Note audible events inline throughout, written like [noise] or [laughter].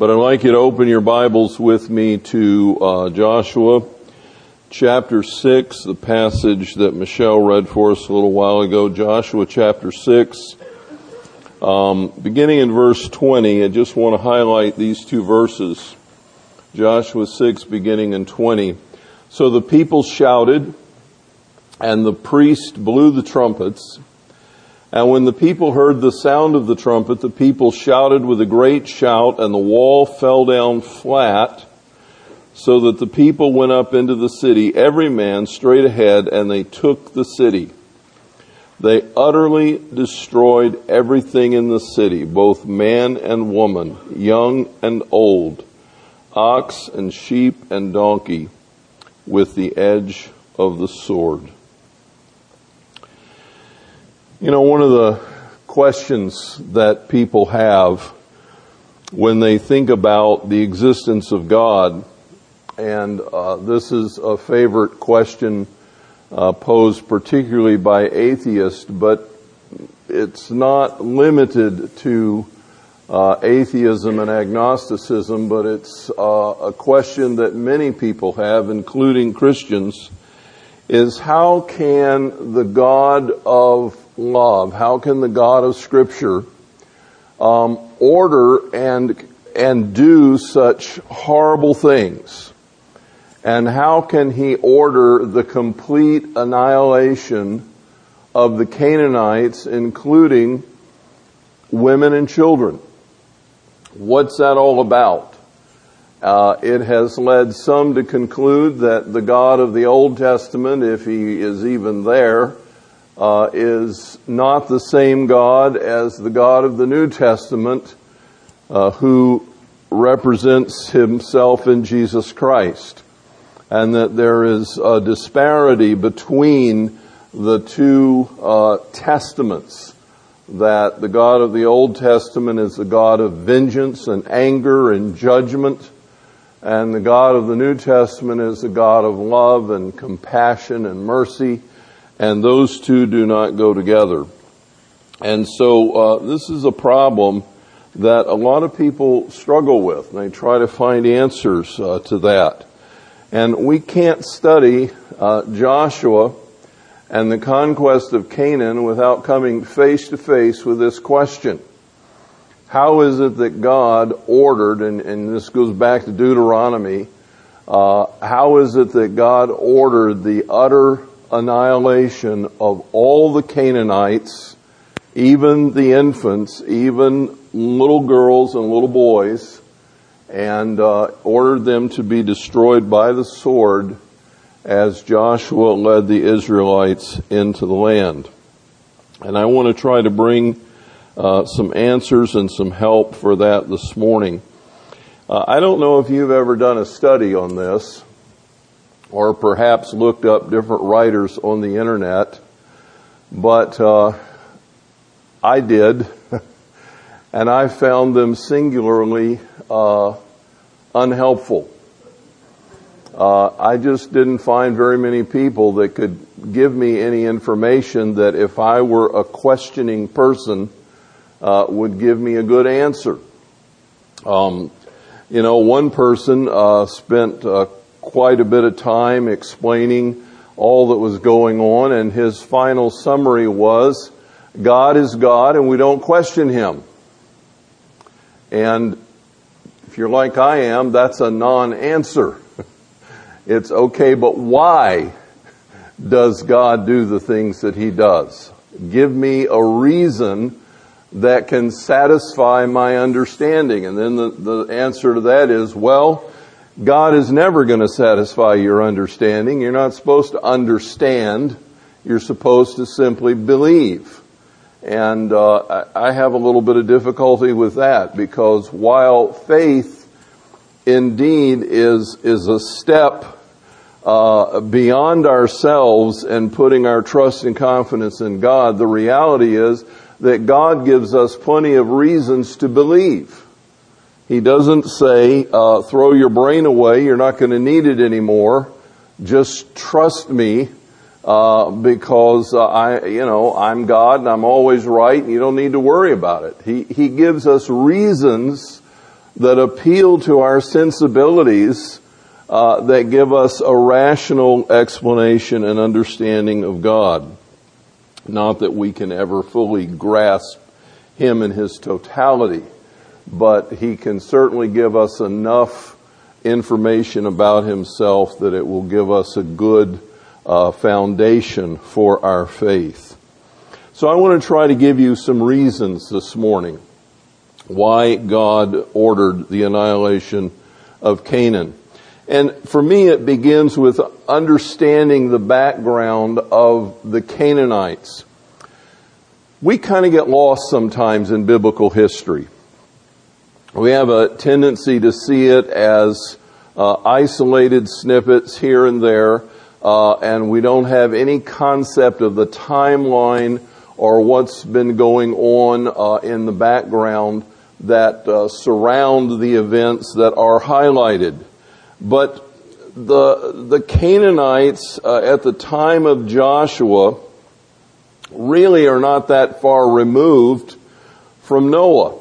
But I'd like you to open your Bibles with me to uh, Joshua chapter 6, the passage that Michelle read for us a little while ago. Joshua chapter 6, um, beginning in verse 20. I just want to highlight these two verses. Joshua 6, beginning in 20. So the people shouted, and the priest blew the trumpets, and when the people heard the sound of the trumpet, the people shouted with a great shout, and the wall fell down flat, so that the people went up into the city, every man straight ahead, and they took the city. They utterly destroyed everything in the city, both man and woman, young and old, ox and sheep and donkey, with the edge of the sword. You know, one of the questions that people have when they think about the existence of God, and uh, this is a favorite question uh, posed particularly by atheists, but it's not limited to uh, atheism and agnosticism, but it's uh, a question that many people have, including Christians, is how can the God of love? How can the God of Scripture um, order and and do such horrible things? And how can He order the complete annihilation of the Canaanites, including women and children? What's that all about? Uh, it has led some to conclude that the God of the Old Testament, if he is even there, uh, is not the same God as the God of the New Testament, uh, who represents himself in Jesus Christ. And that there is a disparity between the two uh, testaments. That the God of the Old Testament is the God of vengeance and anger and judgment, and the God of the New Testament is the God of love and compassion and mercy and those two do not go together. And so uh, this is a problem that a lot of people struggle with, they try to find answers uh, to that. And we can't study uh, Joshua and the conquest of Canaan without coming face to face with this question. How is it that God ordered, and, and this goes back to Deuteronomy, uh, how is it that God ordered the utter annihilation of all the Canaanites, even the infants, even little girls and little boys, and uh, ordered them to be destroyed by the sword as Joshua led the Israelites into the land. And I want to try to bring uh, some answers and some help for that this morning. Uh, I don't know if you've ever done a study on this, or perhaps looked up different writers on the internet, but uh, I did, [laughs] and I found them singularly uh, unhelpful. Uh, I just didn't find very many people that could give me any information that if I were a questioning person uh, would give me a good answer. Um, you know, one person uh, spent uh, quite a bit of time explaining all that was going on, and his final summary was God is God and we don't question Him. And if you're like I am, that's a non-answer. [laughs] It's okay, but why does God do the things that He does? Give me a reason that can satisfy my understanding. And then the, the answer to that is, well, God is never going to satisfy your understanding. You're not supposed to understand. You're supposed to simply believe. And uh, I have a little bit of difficulty with that because while faith indeed is is a step uh, beyond ourselves and putting our trust and confidence in God, the reality is that God gives us plenty of reasons to believe. He doesn't say, uh, throw your brain away, you're not going to need it anymore. Just trust me, uh, because uh, I, you know, I'm God and I'm always right and you don't need to worry about it. He, he gives us reasons that appeal to our sensibilities uh, that give us a rational explanation and understanding of God. Not that we can ever fully grasp Him in His totality, but He can certainly give us enough information about Himself that it will give us a good uh, foundation for our faith. So I want to try to give you some reasons this morning why God ordered the annihilation of Canaan. And for me, it begins with understanding the background of the Canaanites. We kind of get lost sometimes in biblical history. We have a tendency to see it as uh, isolated snippets here and there, uh, and we don't have any concept of the timeline or what's been going on uh, in the background that uh, surround the events that are highlighted. But the the Canaanites uh, at the time of Joshua really are not that far removed from Noah.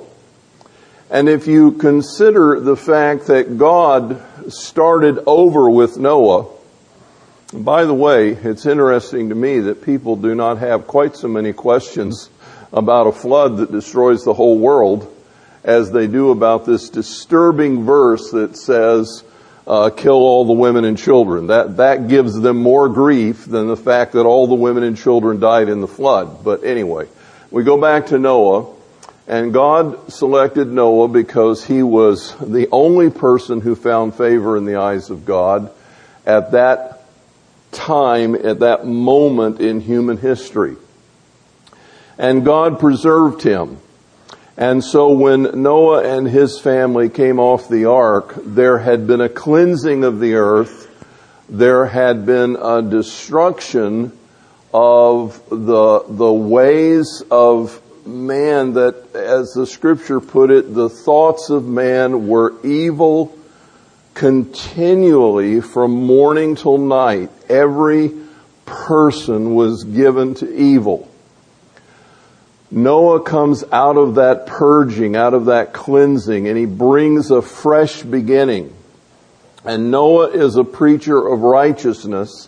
And if you consider the fact that God started over with Noah, by the way, it's interesting to me that people do not have quite so many questions about a flood that destroys the whole world as they do about this disturbing verse that says, uh, kill all the women and children. That, that gives them more grief than the fact that all the women and children died in the flood. But anyway, we go back to Noah and God selected Noah because he was the only person who found favor in the eyes of God at that time, at that moment in human history. And God preserved him. And so when Noah and his family came off the ark, there had been a cleansing of the earth. There had been a destruction of the, the ways of man that, as the scripture put it, the thoughts of man were evil continually from morning till night. Every person was given to evil. Noah comes out of that purging, out of that cleansing, and he brings a fresh beginning. And Noah is a preacher of righteousness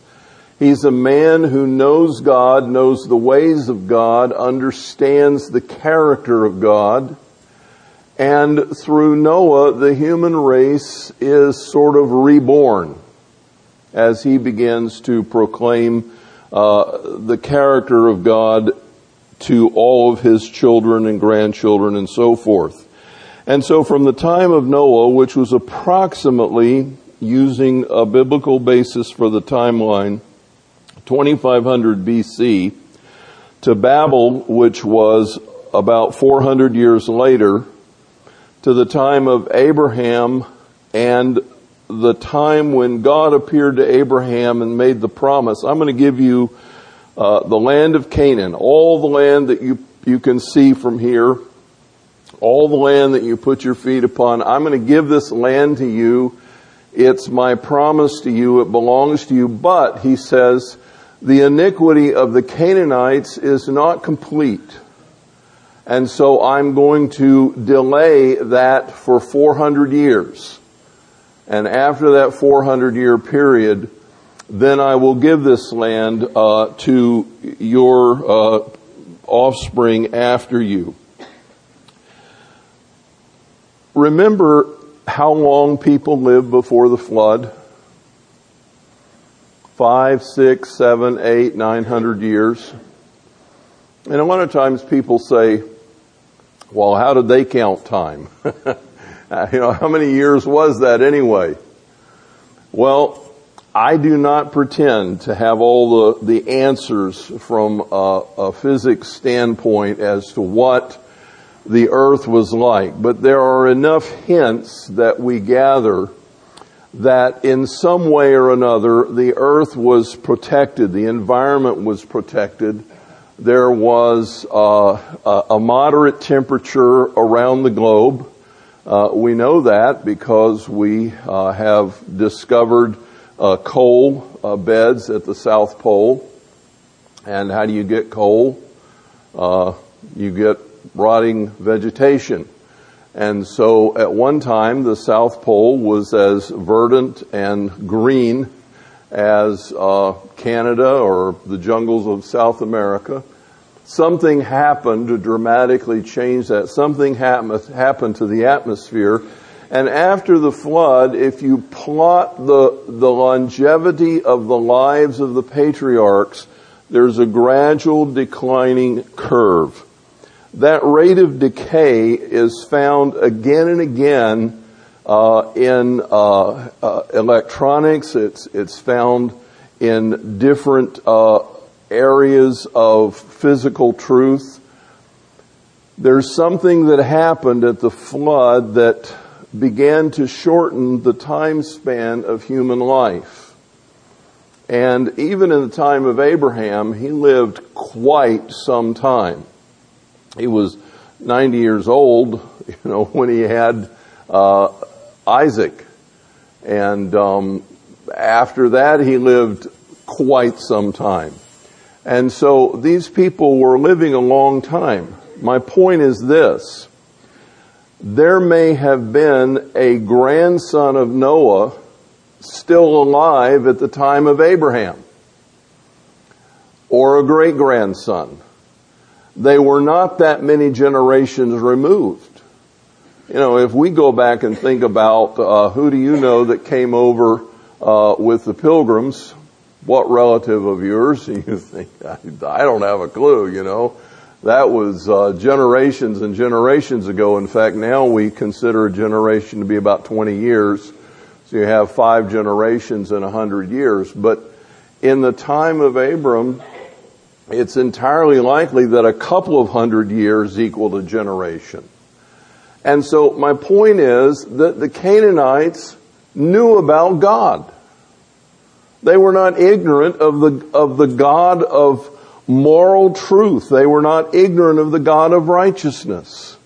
He's a man who knows God, knows the ways of God, understands the character of God. And through Noah, the human race is sort of reborn as he begins to proclaim uh, the character of God to all of his children and grandchildren and so forth. And so from the time of Noah, which was approximately using a biblical basis for the timeline, 2500 BC to Babel, which was about 400 years later, to the time of Abraham and the time when God appeared to Abraham and made the promise. I'm going to give you uh, the land of Canaan, all the land that you you can see from here, all the land that you put your feet upon. I'm going to give this land to you. It's my promise to you. It belongs to you. But he says, the iniquity of the Canaanites is not complete. And so I'm going to delay that for 400 years. And after that 400 year period, then I will give this land uh, to your uh, offspring after you. Remember how long people lived before the flood? Five, six, seven, eight, nine hundred years. And a lot of times people say, well, how did they count time? [laughs] you know, how many years was that anyway? Well, I do not pretend to have all the, the answers from a, a physics standpoint as to what the earth was like, but there are enough hints that we gather that in some way or another the earth was protected, the environment was protected. There was uh, a moderate temperature around the globe. Uh, we know that because we uh, have discovered uh, coal uh, beds at the South Pole. And how do you get coal? Uh, you get rotting vegetation. And so at one time, the South Pole was as verdant and green as uh, Canada or the jungles of South America. Something happened to dramatically change that. Something happened to the atmosphere. And after the flood, if you plot the, the longevity of the lives of the patriarchs, there's a gradual declining curve. That rate of decay is found again and again uh, in uh, uh, electronics. It's it's found in different uh, areas of physical truth. There's something that happened at the flood that began to shorten the time span of human life. And even in the time of Abraham, he lived quite some time. He was 90 years old, [laughs] you know, when he had uh, Isaac. And um, after that, he lived quite some time. And so these people were living a long time. My point is this. There may have been a grandson of Noah still alive at the time of Abraham. Or a great grandson they were not that many generations removed. You know, if we go back and think about uh, who do you know that came over uh, with the pilgrims, what relative of yours? [laughs] You think I don't have a clue. You know, that was uh, generations and generations ago. In fact, now we consider a generation to be about 20 years. So you have five generations in a hundred years. But in the time of Abram, it's entirely likely that a couple of hundred years equaled a generation. And so my point is that the Canaanites knew about God. They were not ignorant of the, of the God of moral truth. They were not ignorant of the God of righteousness.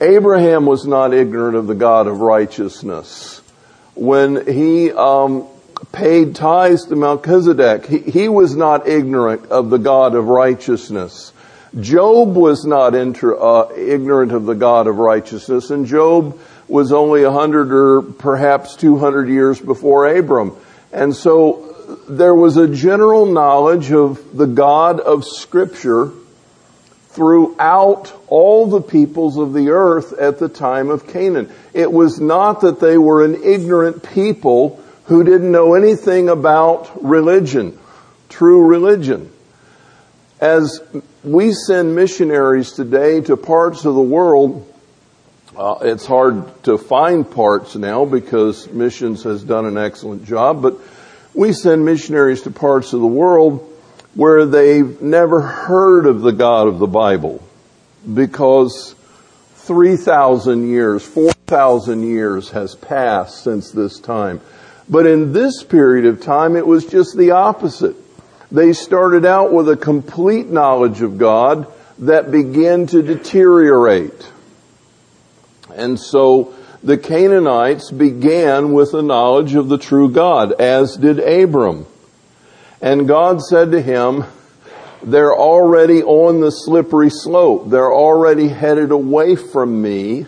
Abraham was not ignorant of the God of righteousness. When he um, paid tithes to Melchizedek. He, he, was not ignorant of the God of righteousness. Job was not inter, uh, ignorant of the God of righteousness, and Job was only a hundred or perhaps two hundred years before Abram. And so there was a general knowledge of the God of Scripture throughout all the peoples of the earth at the time of Canaan. It was not that they were an ignorant people who didn't know anything about religion, true religion. As we send missionaries today to parts of the world, uh, it's hard to find parts now because missions has done an excellent job, but we send missionaries to parts of the world where they've never heard of the God of the Bible because 3,000 years, 4,000 years has passed since this time. But in this period of time, it was just the opposite. They started out with a complete knowledge of God that began to deteriorate. And so the Canaanites began with a knowledge of the true God, as did Abram. And God said to him, they're already on the slippery slope. They're already headed away from me.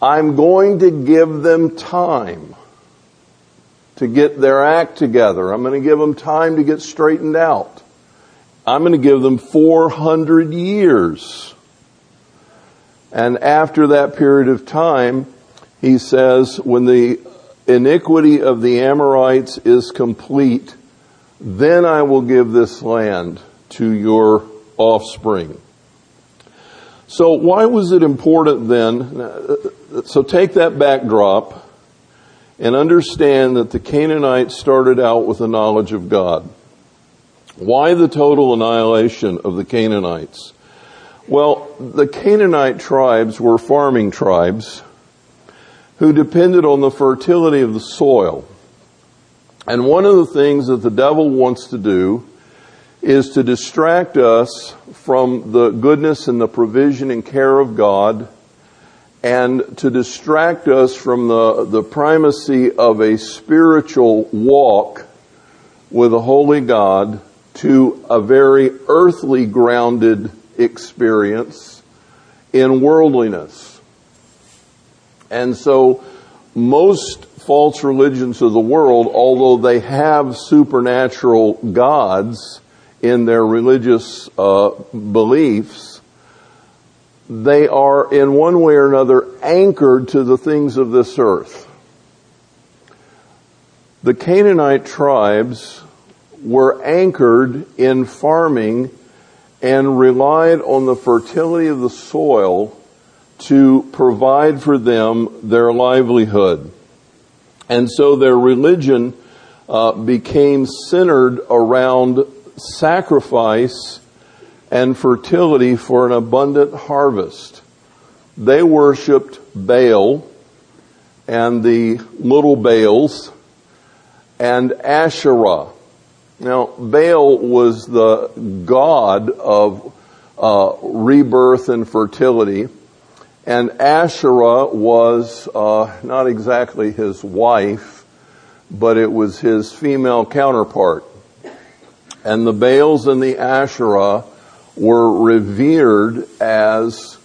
I'm going to give them time to get their act together. I'm going to give them time to get straightened out. I'm going to give them 400 years. And after that period of time, he says, when the iniquity of the Amorites is complete, then I will give this land to your offspring. So why was it important then? Uh, uh, so take that backdrop and understand that the Canaanites started out with a knowledge of God. Why the total annihilation of the Canaanites? Well, the Canaanite tribes were farming tribes who depended on the fertility of the soil. And one of the things that the devil wants to do is to distract us from the goodness and the provision and care of God and to distract us from the, the primacy of a spiritual walk with a holy God to a very earthly grounded experience in worldliness. And so most false religions of the world, although they have supernatural gods in their religious uh, beliefs, they are in one way or another anchored to the things of this earth. The Canaanite tribes were anchored in farming and relied on the fertility of the soil to provide for them their livelihood. And so their religion uh, became centered around sacrifice and fertility for an abundant harvest. They worshiped Baal and the little Baals and Asherah. Now, Baal was the god of uh, rebirth and fertility, and Asherah was uh, not exactly his wife, but it was his female counterpart. And the Baals and the Asherah were revered as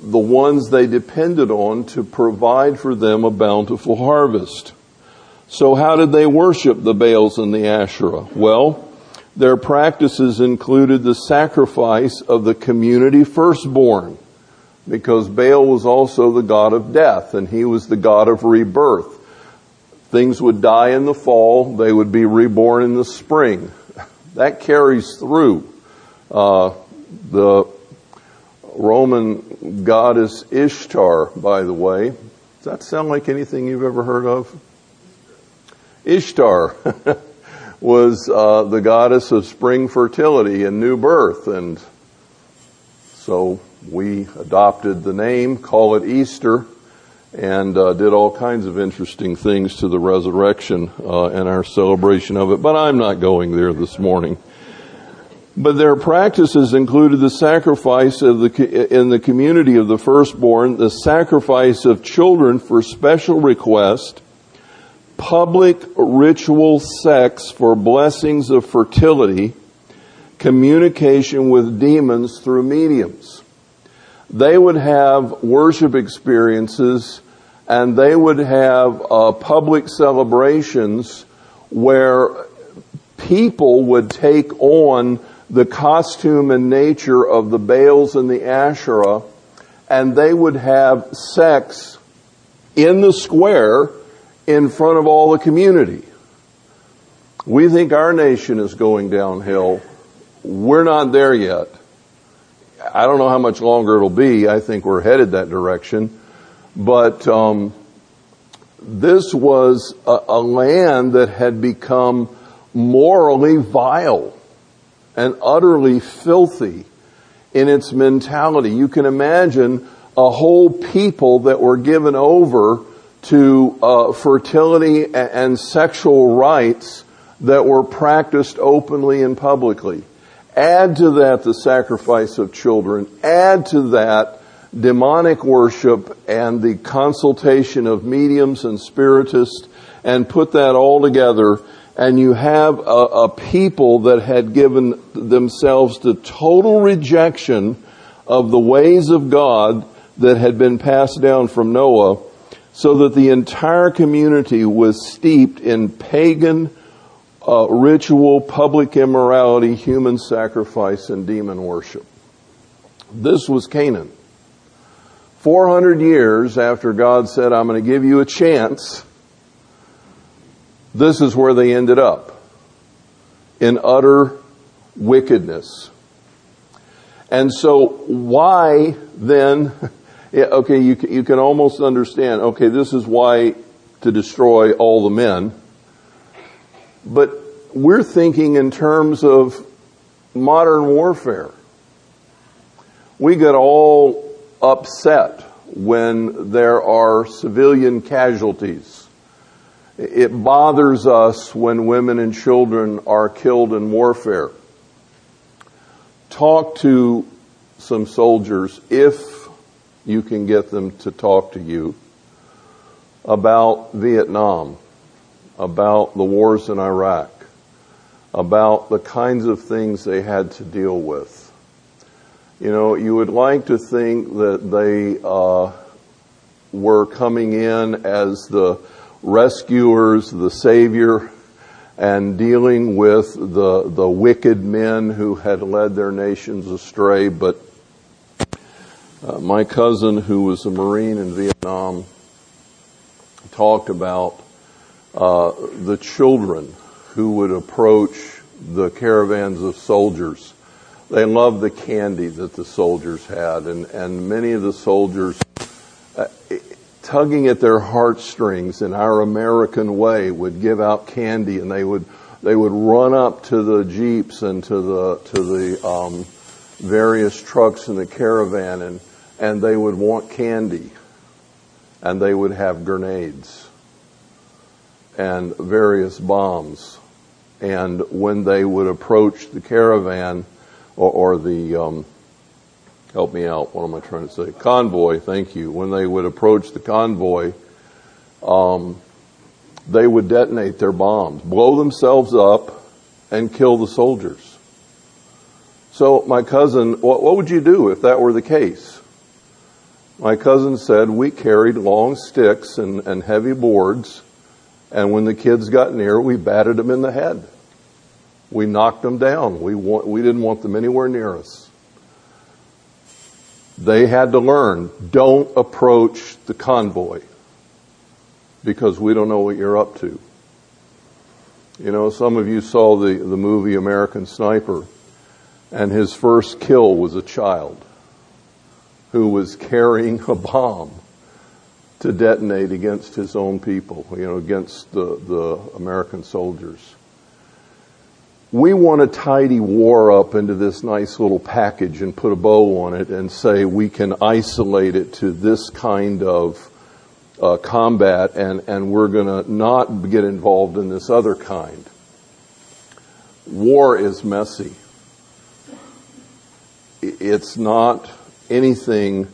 the ones they depended on to provide for them a bountiful harvest. So how did they worship the Baals and the Asherah? Well, their practices included the sacrifice of the community firstborn, because Baal was also the god of death and he was the god of rebirth. Things would die in the fall, they would be reborn in the spring. [laughs] That carries through. Uh, the Roman goddess Ishtar, by the way, does that sound like anything you've ever heard of? Ishtar [laughs] was uh, the goddess of spring fertility and new birth, and so we adopted the name, call it Easter, and uh, did all kinds of interesting things to the resurrection uh, and our celebration of it. But I'm not going there this morning. But their practices included the sacrifice of the in the community of the firstborn, the sacrifice of children for special request, public ritual sex for blessings of fertility, communication with demons through mediums. They would have worship experiences and they would have uh, public celebrations where people would take on the costume and nature of the Baals and the Asherah and they would have sex in the square in front of all the community. We think our nation is going downhill. We're not there yet. I don't know how much longer it'll be. I think we're headed that direction. But um, this was a, a land that had become morally vile and utterly filthy in its mentality. You can imagine a whole people that were given over to uh, fertility and, and sexual rites that were practiced openly and publicly. Add to that the sacrifice of children. Add to that demonic worship and the consultation of mediums and spiritists and put that all together and you have a, a, people that had given themselves to total rejection of the ways of God that had been passed down from Noah so that the entire community was steeped in pagan uh, ritual, public immorality, human sacrifice, and demon worship. This was Canaan. 400 years after God said, I'm going to give you a chance, this is where they ended up. In utter wickedness. And so why then [laughs] yeah, okay, you, you can almost understand, okay, this is why to destroy all the men. But we're thinking in terms of modern warfare. We get all upset when there are civilian casualties. It bothers us when women and children are killed in warfare. Talk to some soldiers if you can get them to talk to you about Vietnam, about the wars in Iraq, about the kinds of things they had to deal with. You know, you would like to think that they uh, were coming in as the rescuers, the savior, and dealing with the, the wicked men who had led their nations astray. But uh, my cousin, who was a Marine in Vietnam, talked about uh, the children who would approach the caravans of soldiers. They loved the candy that the soldiers had, and, and many of the soldiers, tugging at their heartstrings in our American way, would give out candy, and they would they would run up to the jeeps and to the to the um, various trucks in the caravan, and and they would want candy, and they would have grenades and various bombs. And when they would approach the caravan or, or the, um, help me out, what am I trying to say? Convoy, thank you. When they would approach the convoy, um, they would detonate their bombs, blow themselves up, and kill the soldiers. So my cousin, what, what would you do if that were the case? My cousin said we carried long sticks and, and heavy boards and when the kids got near, we batted them in the head. We knocked them down. We, we didn't want them anywhere near us. They had to learn, don't approach the convoy because we don't know what you're up to. You know, some of you saw the, the movie American Sniper and his first kill was a child who was carrying a bomb to detonate against his own people, you know, against the, the American soldiers. We want to tidy war up into this nice little package and put a bow on it and say we can isolate it to this kind of uh, combat and, and we're going to not get involved in this other kind. War is messy. It's not anything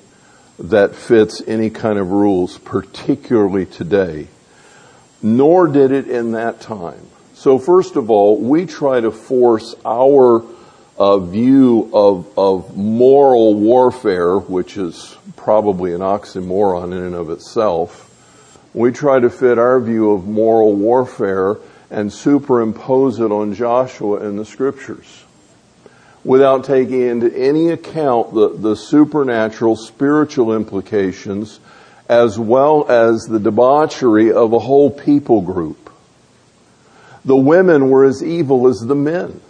that fits any kind of rules, particularly today. Nor did it in that time. So first of all, we try to force our uh, view of, of moral warfare, which is probably an oxymoron in and of itself. We try to fit our view of moral warfare and superimpose it on Joshua and the scriptures without taking into any account the, the supernatural spiritual implications as well as the debauchery of a whole people group. The women were as evil as the men.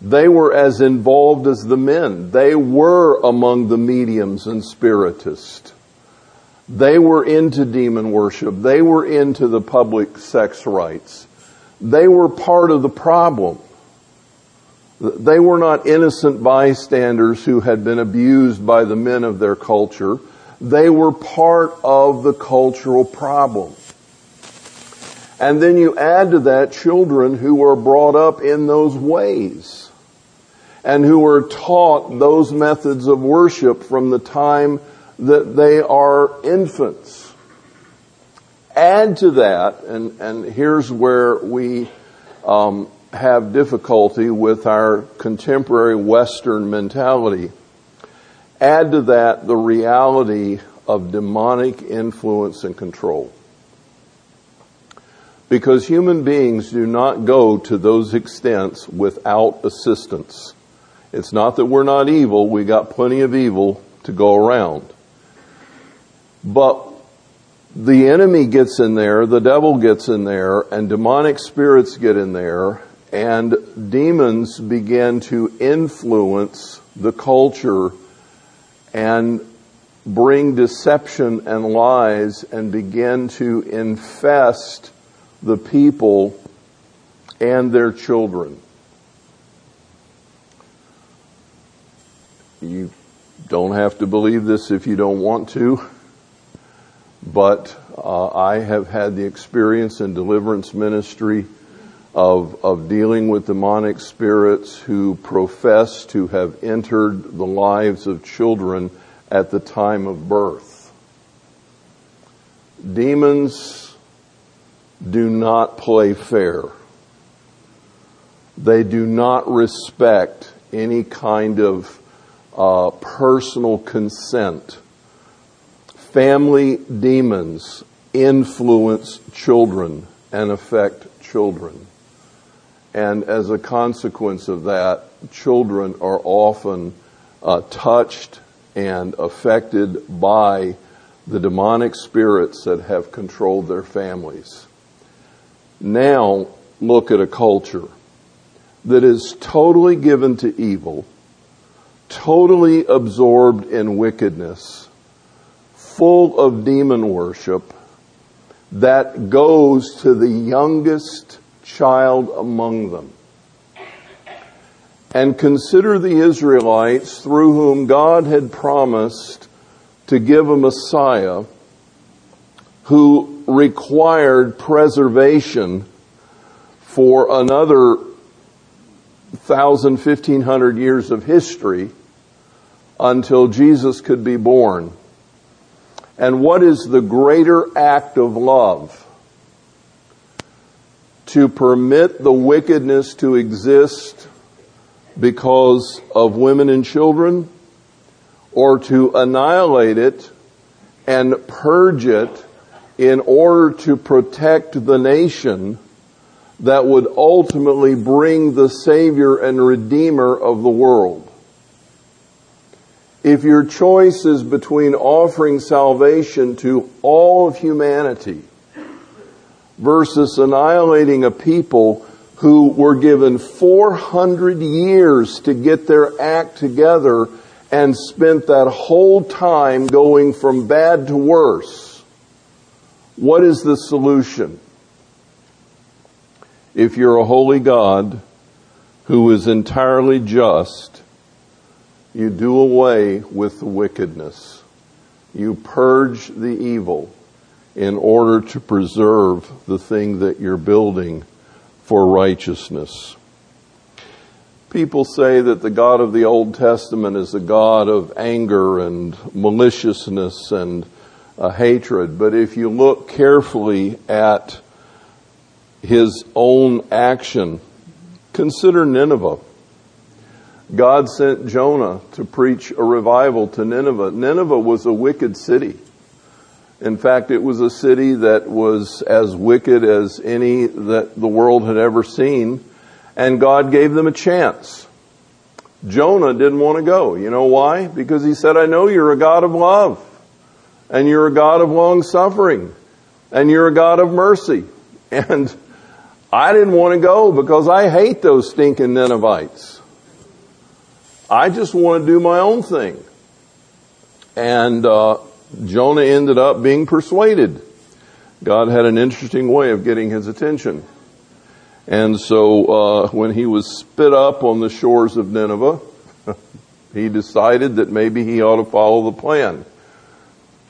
They were as involved as the men. They were among the mediums and spiritists. They were into demon worship. They were into the public sex rites. They were part of the problem. They were not innocent bystanders who had been abused by the men of their culture. They were part of the cultural problem. And then you add to that children who were brought up in those ways and who were taught those methods of worship from the time that they are infants. Add to that, and, and here's where we um, have difficulty with our contemporary Western mentality. Add to that the reality of demonic influence and control. Because human beings do not go to those extents without assistance. It's not that we're not evil, we got plenty of evil to go around. But the enemy gets in there, the devil gets in there, and demonic spirits get in there, and demons begin to influence the culture and bring deception and lies and begin to infest the people and their children. You don't have to believe this if you don't want to, but uh, I have had the experience in deliverance ministry of, of dealing with demonic spirits who profess to have entered the lives of children at the time of birth. Demons do not play fair. They do not respect any kind of uh, personal consent. family demons influence children and affect children. And as a consequence of that, children are often uh, touched and affected by the demonic spirits that have controlled their families. Now look at a culture that is totally given to evil, totally absorbed in wickedness, full of demon worship, that goes to the youngest child among them. And consider the Israelites through whom God had promised to give a Messiah who required preservation for another thousand, fifteen hundred years of history until Jesus could be born. And what is the greater act of love? To permit the wickedness to exist because of women and children, or to annihilate it and purge it in order to protect the nation that would ultimately bring the Savior and Redeemer of the world. If your choice is between offering salvation to all of humanity versus annihilating a people who were given 400 years to get their act together and spent that whole time going from bad to worse, what is the solution? If you're a holy God who is entirely just, you do away with the wickedness. You purge the evil in order to preserve the thing that you're building for righteousness. People say that the God of the Old Testament is a God of anger and maliciousness and uh, hatred, but if you look carefully at his own action, consider Nineveh. God sent Jonah to preach a revival to Nineveh. Nineveh was a wicked city. In fact, it was a city that was as wicked as any that the world had ever seen, and God gave them a chance. Jonah didn't want to go. You know why? Because he said, I know you're a God of love, and you're a God of long suffering, and you're a God of mercy. And I didn't want to go because I hate those stinking Ninevites. I just want to do my own thing. And uh, Jonah ended up being persuaded. God had an interesting way of getting his attention. And so uh, when he was spit up on the shores of Nineveh, [laughs] he decided that maybe he ought to follow the plan.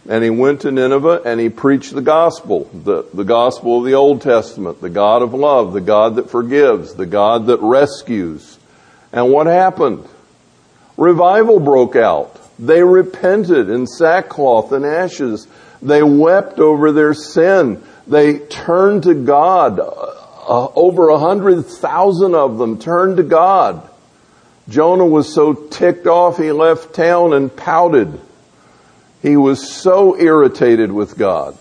And he went to Nineveh and he preached the gospel, the, the gospel of the Old Testament, the God of love, the God that forgives, the God that rescues. And what happened? Revival broke out. They repented in sackcloth and ashes. They wept over their sin. They turned to God. Uh, over a hundred thousand of them turned to God. Jonah was so ticked off he left town and pouted. He was so irritated with God.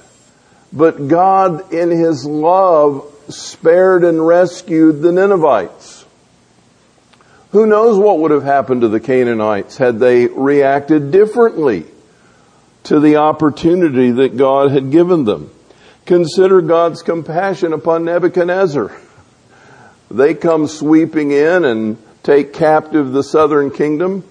But God in His love spared and rescued the Ninevites. Who knows what would have happened to the Canaanites had they reacted differently to the opportunity that God had given them. Consider God's compassion upon Nebuchadnezzar. They come sweeping in and take captive the southern kingdom.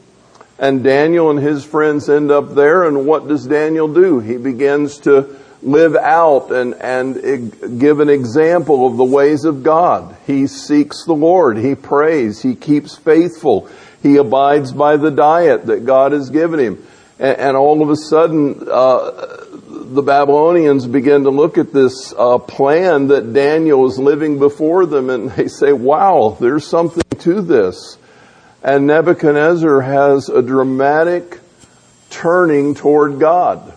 And Daniel and his friends end up there. And what does Daniel do? He begins to live out and, and give an example of the ways of God. He seeks the Lord. He prays. He keeps faithful. He abides by the diet that God has given him. And, and all of a sudden, uh, the Babylonians begin to look at this uh, plan that Daniel is living before them and they say, wow, there's something to this. And Nebuchadnezzar has a dramatic turning toward God.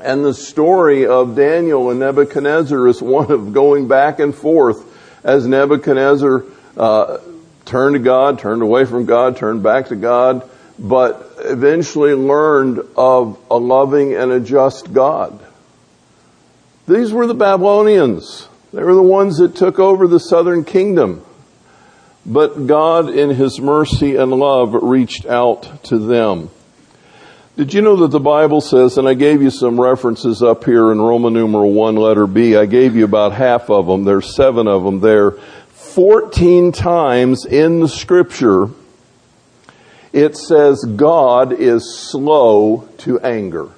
And the story of Daniel and Nebuchadnezzar is one of going back and forth as Nebuchadnezzar uh, turned to God, turned away from God, turned back to God. But eventually learned of a loving and a just God. These were the Babylonians. They were the ones that took over the southern kingdom. But God in His mercy and love reached out to them. Did you know that the Bible says, and I gave you some references up here in Roman numeral 1 letter B, I gave you about half of them, there's seven of them there. 14 times in the scripture, it says God is slow to anger.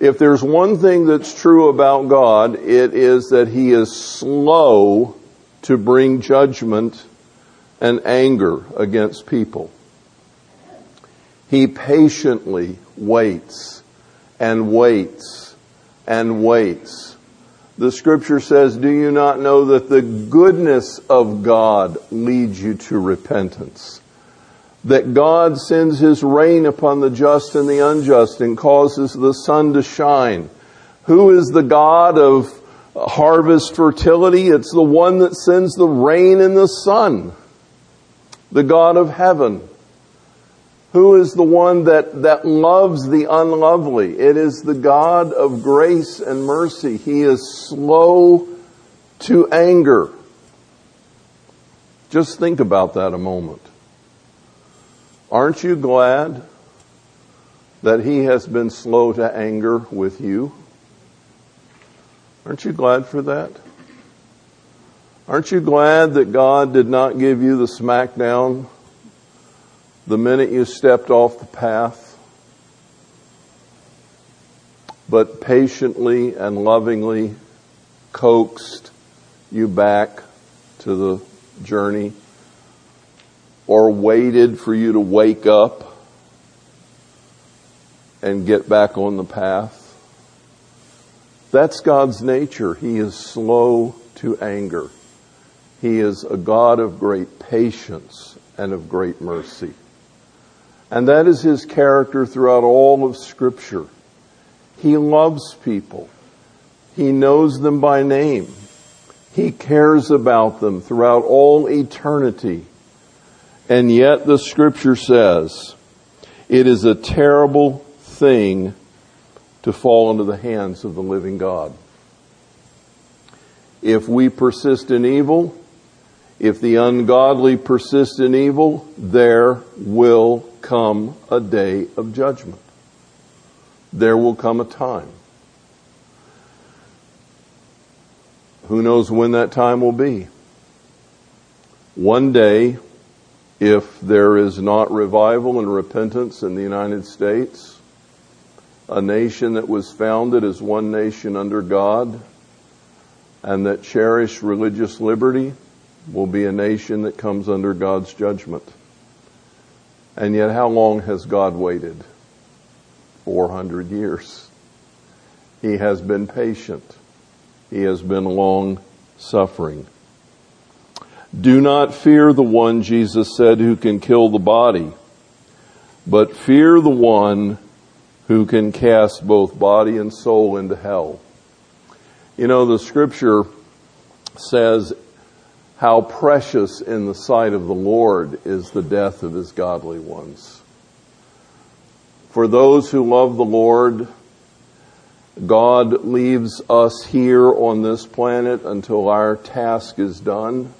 If there's one thing that's true about God, it is that He is slow to bring judgment and anger against people. He patiently waits and waits and waits. The scripture says, do you not know that the goodness of God leads you to repentance? That God sends His rain upon the just and the unjust and causes the sun to shine. Who is the God of harvest fertility? It's the one that sends the rain and the sun. The God of heaven. Who is the one that, that loves the unlovely? It is the God of grace and mercy. He is slow to anger. Just think about that a moment. Aren't you glad that He has been slow to anger with you? Aren't you glad for that? Aren't you glad that God did not give you the smackdown the minute you stepped off the path, but patiently and lovingly coaxed you back to the journey or waited for you to wake up and get back on the path. That's God's nature. He is slow to anger. He is a God of great patience and of great mercy. And that is his character throughout all of scripture. He loves people. He knows them by name. He cares about them throughout all eternity. And yet the scripture says, it is a terrible thing to fall into the hands of the living God. If we persist in evil, if the ungodly persist in evil, there will come a day of judgment. There will come a time. Who knows when that time will be? One day, if there is not revival and repentance in the United States, a nation that was founded as one nation under God and that cherished religious liberty will be a nation that comes under God's judgment. And yet, how long has God waited? 400 years. He has been patient. He has been long suffering. Do not fear the one, Jesus said, who can kill the body, but fear the one who can cast both body and soul into hell. You know, the scripture says how precious in the sight of the Lord is the death of his godly ones. For those who love the Lord, God leaves us here on this planet until our task is done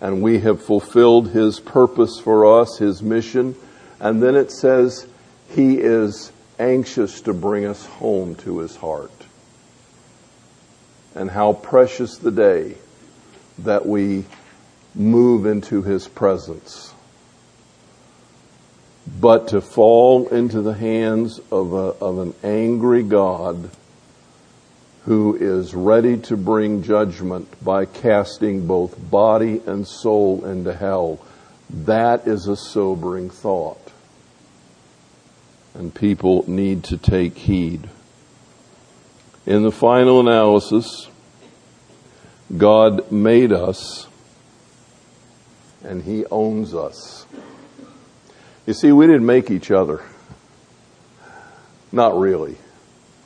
and we have fulfilled His purpose for us, His mission. And then it says He is anxious to bring us home to His heart. And how precious the day that we move into His presence. But to fall into the hands of, a, of an angry God who is ready to bring judgment by casting both body and soul into hell, that is a sobering thought. And people need to take heed. In the final analysis, God made us and He owns us. You see, we didn't make each other. Not really.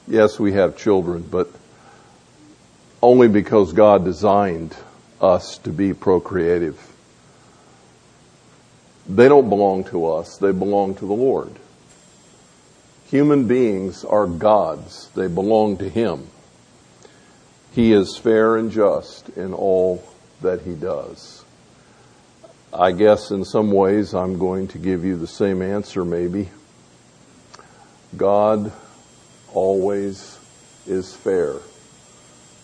Yes, we have children, but only because God designed us to be procreative. they don't belong to us, they belong to the Lord. Human beings are God's, they belong to Him. He is fair and just in all that He does. I guess in some ways I'm going to give you the same answer maybe. God always is fair.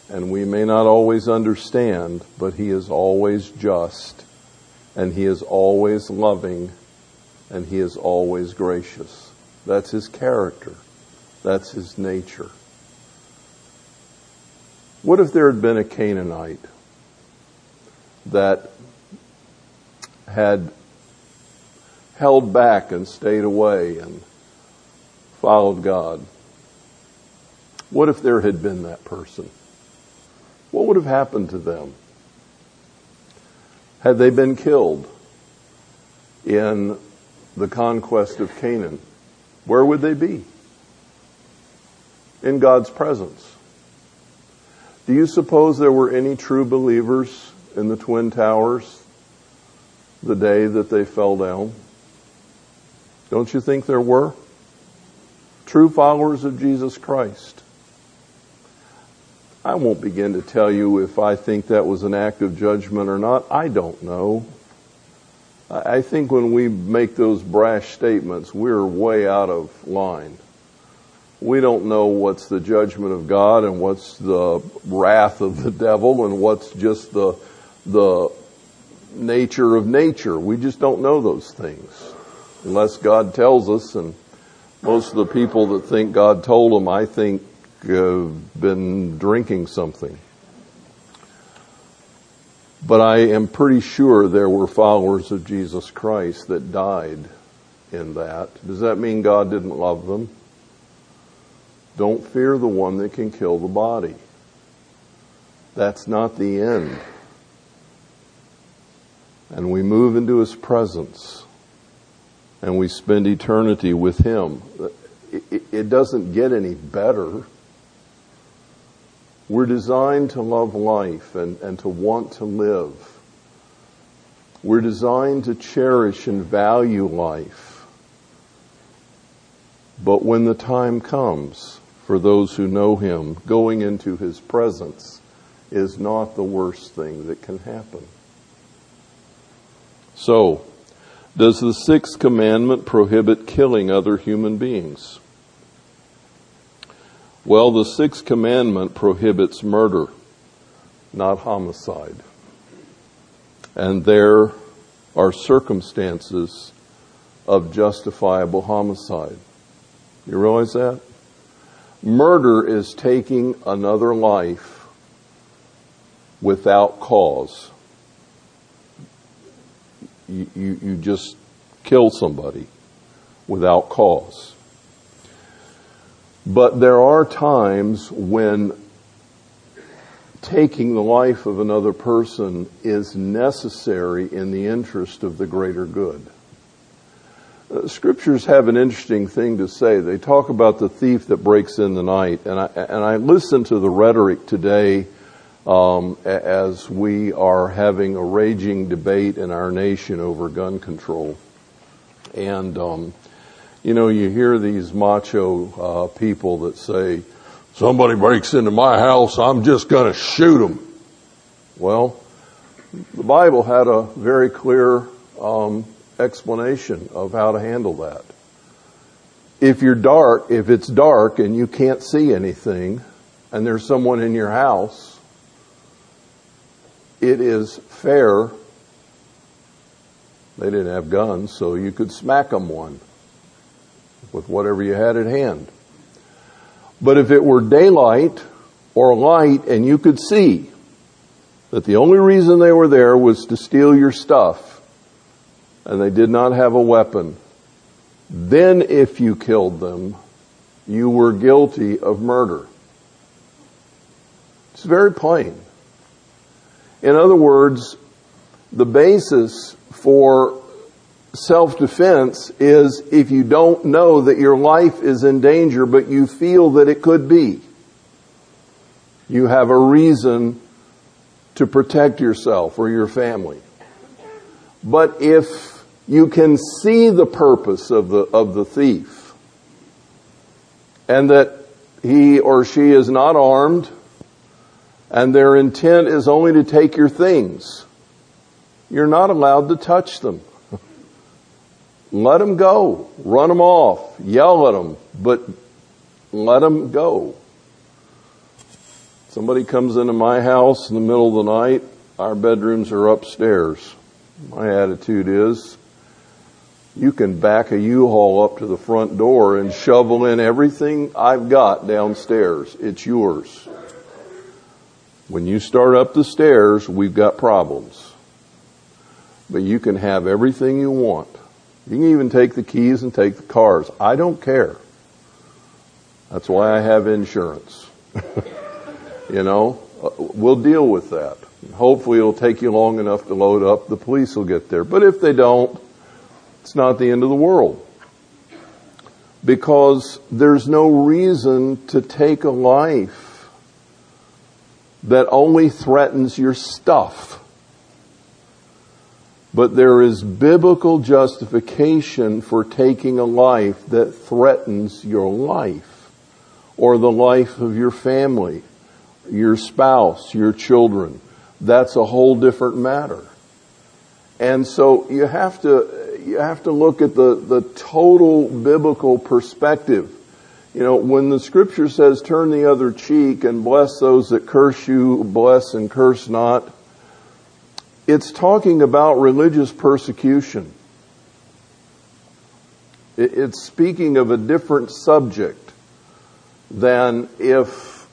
And we may not always understand, but He is always just, and He is always loving, and He is always gracious. That's His character. That's His nature. What if there had been a Canaanite that had held back and stayed away and followed God? What if there had been that person? What would have happened to them? Had they been killed in the conquest of Canaan, where would they be? In God's presence. Do you suppose there were any true believers in the Twin Towers the day that they fell down? Don't you think there were? True followers of Jesus Christ. I won't begin to tell you if I think that was an act of judgment or not. I don't know. I think when we make those brash statements, we're way out of line. We don't know what's the judgment of God and what's the wrath of the devil and what's just the, the nature of nature. We just don't know those things unless God tells us and most of the people that think God told them, I think uh, been drinking something. But I am pretty sure there were followers of Jesus Christ that died in that. Does that mean God didn't love them? Don't fear the one that can kill the body. That's not the end. And we move into His presence and we spend eternity with Him. It doesn't get any better. We're designed to love life and, and to want to live. We're designed to cherish and value life. But when the time comes for those who know Him, going into His presence is not the worst thing that can happen. So, does the sixth commandment prohibit killing other human beings? Well, the sixth commandment prohibits murder, not homicide. And there are circumstances of justifiable homicide. You realize that? Murder is taking another life without cause. You, you, you just kill somebody without cause. But there are times when taking the life of another person is necessary in the interest of the greater good. Uh, scriptures have an interesting thing to say. They talk about the thief that breaks in the night, and I and I listen to the rhetoric today um, as we are having a raging debate in our nation over gun control, and um, you know, you hear these macho uh, people that say, somebody breaks into my house, I'm just going to shoot them. Well, the Bible had a very clear um, explanation of how to handle that. If you're dark, if it's dark and you can't see anything, and there's someone in your house, it is fair. They didn't have guns, so you could smack them one with whatever you had at hand. But if it were daylight or light and you could see that the only reason they were there was to steal your stuff and they did not have a weapon, then if you killed them, you were guilty of murder. It's very plain. In other words, the basis for self-defense is if you don't know that your life is in danger, but you feel that it could be. You have a reason to protect yourself or your family. But if you can see the purpose of the, of the thief. And that he or she is not armed and their intent is only to take your things. You're not allowed to touch them. Let them go. Run them off. Yell at them. But let them go. Somebody comes into my house in the middle of the night. Our bedrooms are upstairs. My attitude is, you can back a U-Haul up to the front door and shovel in everything I've got downstairs. It's yours. When you start up the stairs, we've got problems. But you can have everything you want. You can even take the keys and take the cars. I don't care. That's why I have insurance. [laughs] you know, uh, we'll deal with that. Hopefully it'll take you long enough to load up. The police will get there. But if they don't, it's not the end of the world. Because there's no reason to take a life that only threatens your stuff. But there is biblical justification for taking a life that threatens your life or the life of your family, your spouse, your children. That's a whole different matter. And so you have to, you have to look at the, the total biblical perspective. You know, when the scripture says turn the other cheek and bless those that curse you, bless and curse not, it's talking about religious persecution. It's speaking of a different subject than if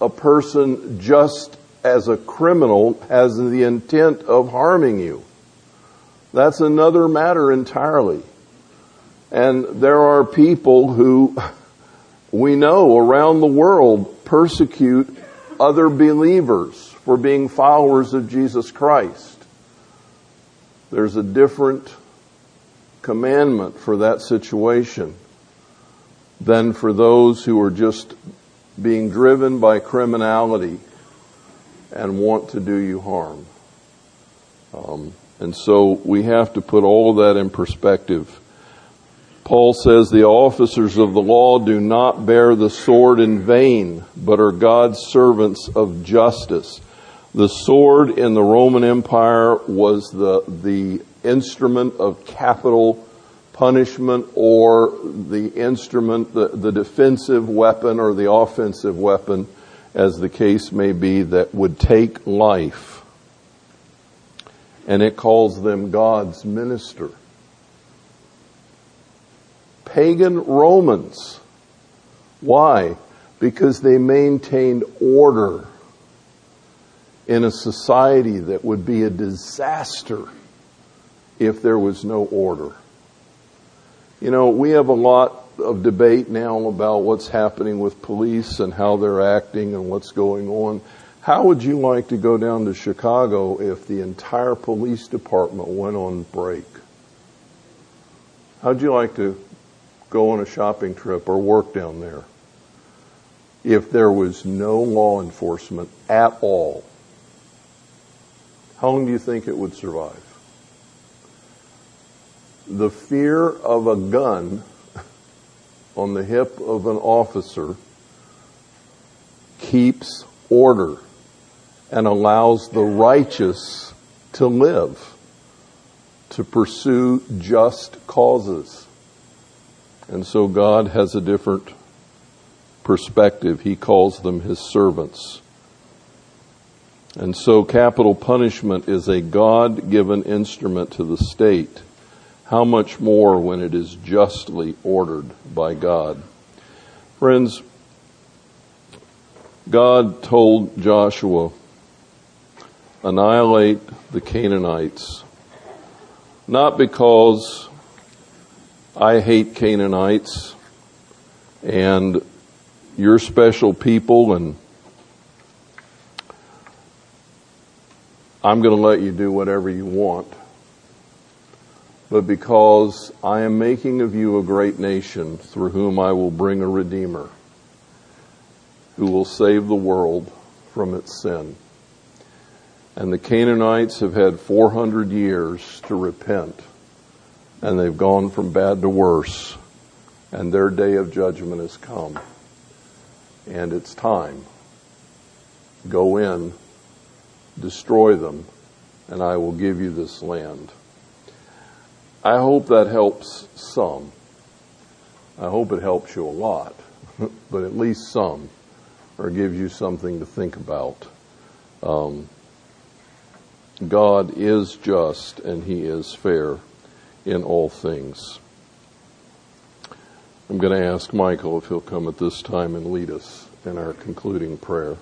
a person just as a criminal has the intent of harming you. That's another matter entirely. And there are people who [laughs] we know around the world persecute other believers for being followers of Jesus Christ. There's a different commandment for that situation than for those who are just being driven by criminality and want to do you harm. Um, and so we have to put all of that in perspective. Paul says the officers of the law do not bear the sword in vain, but are God's servants of justice. The sword in the Roman Empire was the, the instrument of capital punishment or the instrument, the, the defensive weapon or the offensive weapon, as the case may be, that would take life and it calls them God's minister. Pagan Romans. Why? Because they maintained order in a society that would be a disaster if there was no order. You know, we have a lot of debate now about what's happening with police and how they're acting and what's going on. How would you like to go down to Chicago if the entire police department went on break? How'd you like to go on a shopping trip or work down there if there was no law enforcement at all? How long do you think it would survive? The fear of a gun [laughs] on the hip of an officer keeps order and allows the righteous to live, to pursue just causes. And so God has a different perspective. He calls them his servants. And so capital punishment is a God given instrument to the state. How much more when it is justly ordered by God? Friends, God told Joshua, annihilate the Canaanites. Not because I hate Canaanites and you're special people and I'm going to let you do whatever you want, but because I am making of you a great nation through whom I will bring a Redeemer who will save the world from its sin. And the Canaanites have had 400 years to repent and they've gone from bad to worse, and their day of judgment has come. And it's time. Go in, destroy them, and I will give you this land. I hope that helps some. I hope it helps you a lot, [laughs] but at least some, or gives you something to think about. Um, God is just and He is fair in all things. I'm going to ask Michael if he'll come at this time and lead us in our concluding prayer.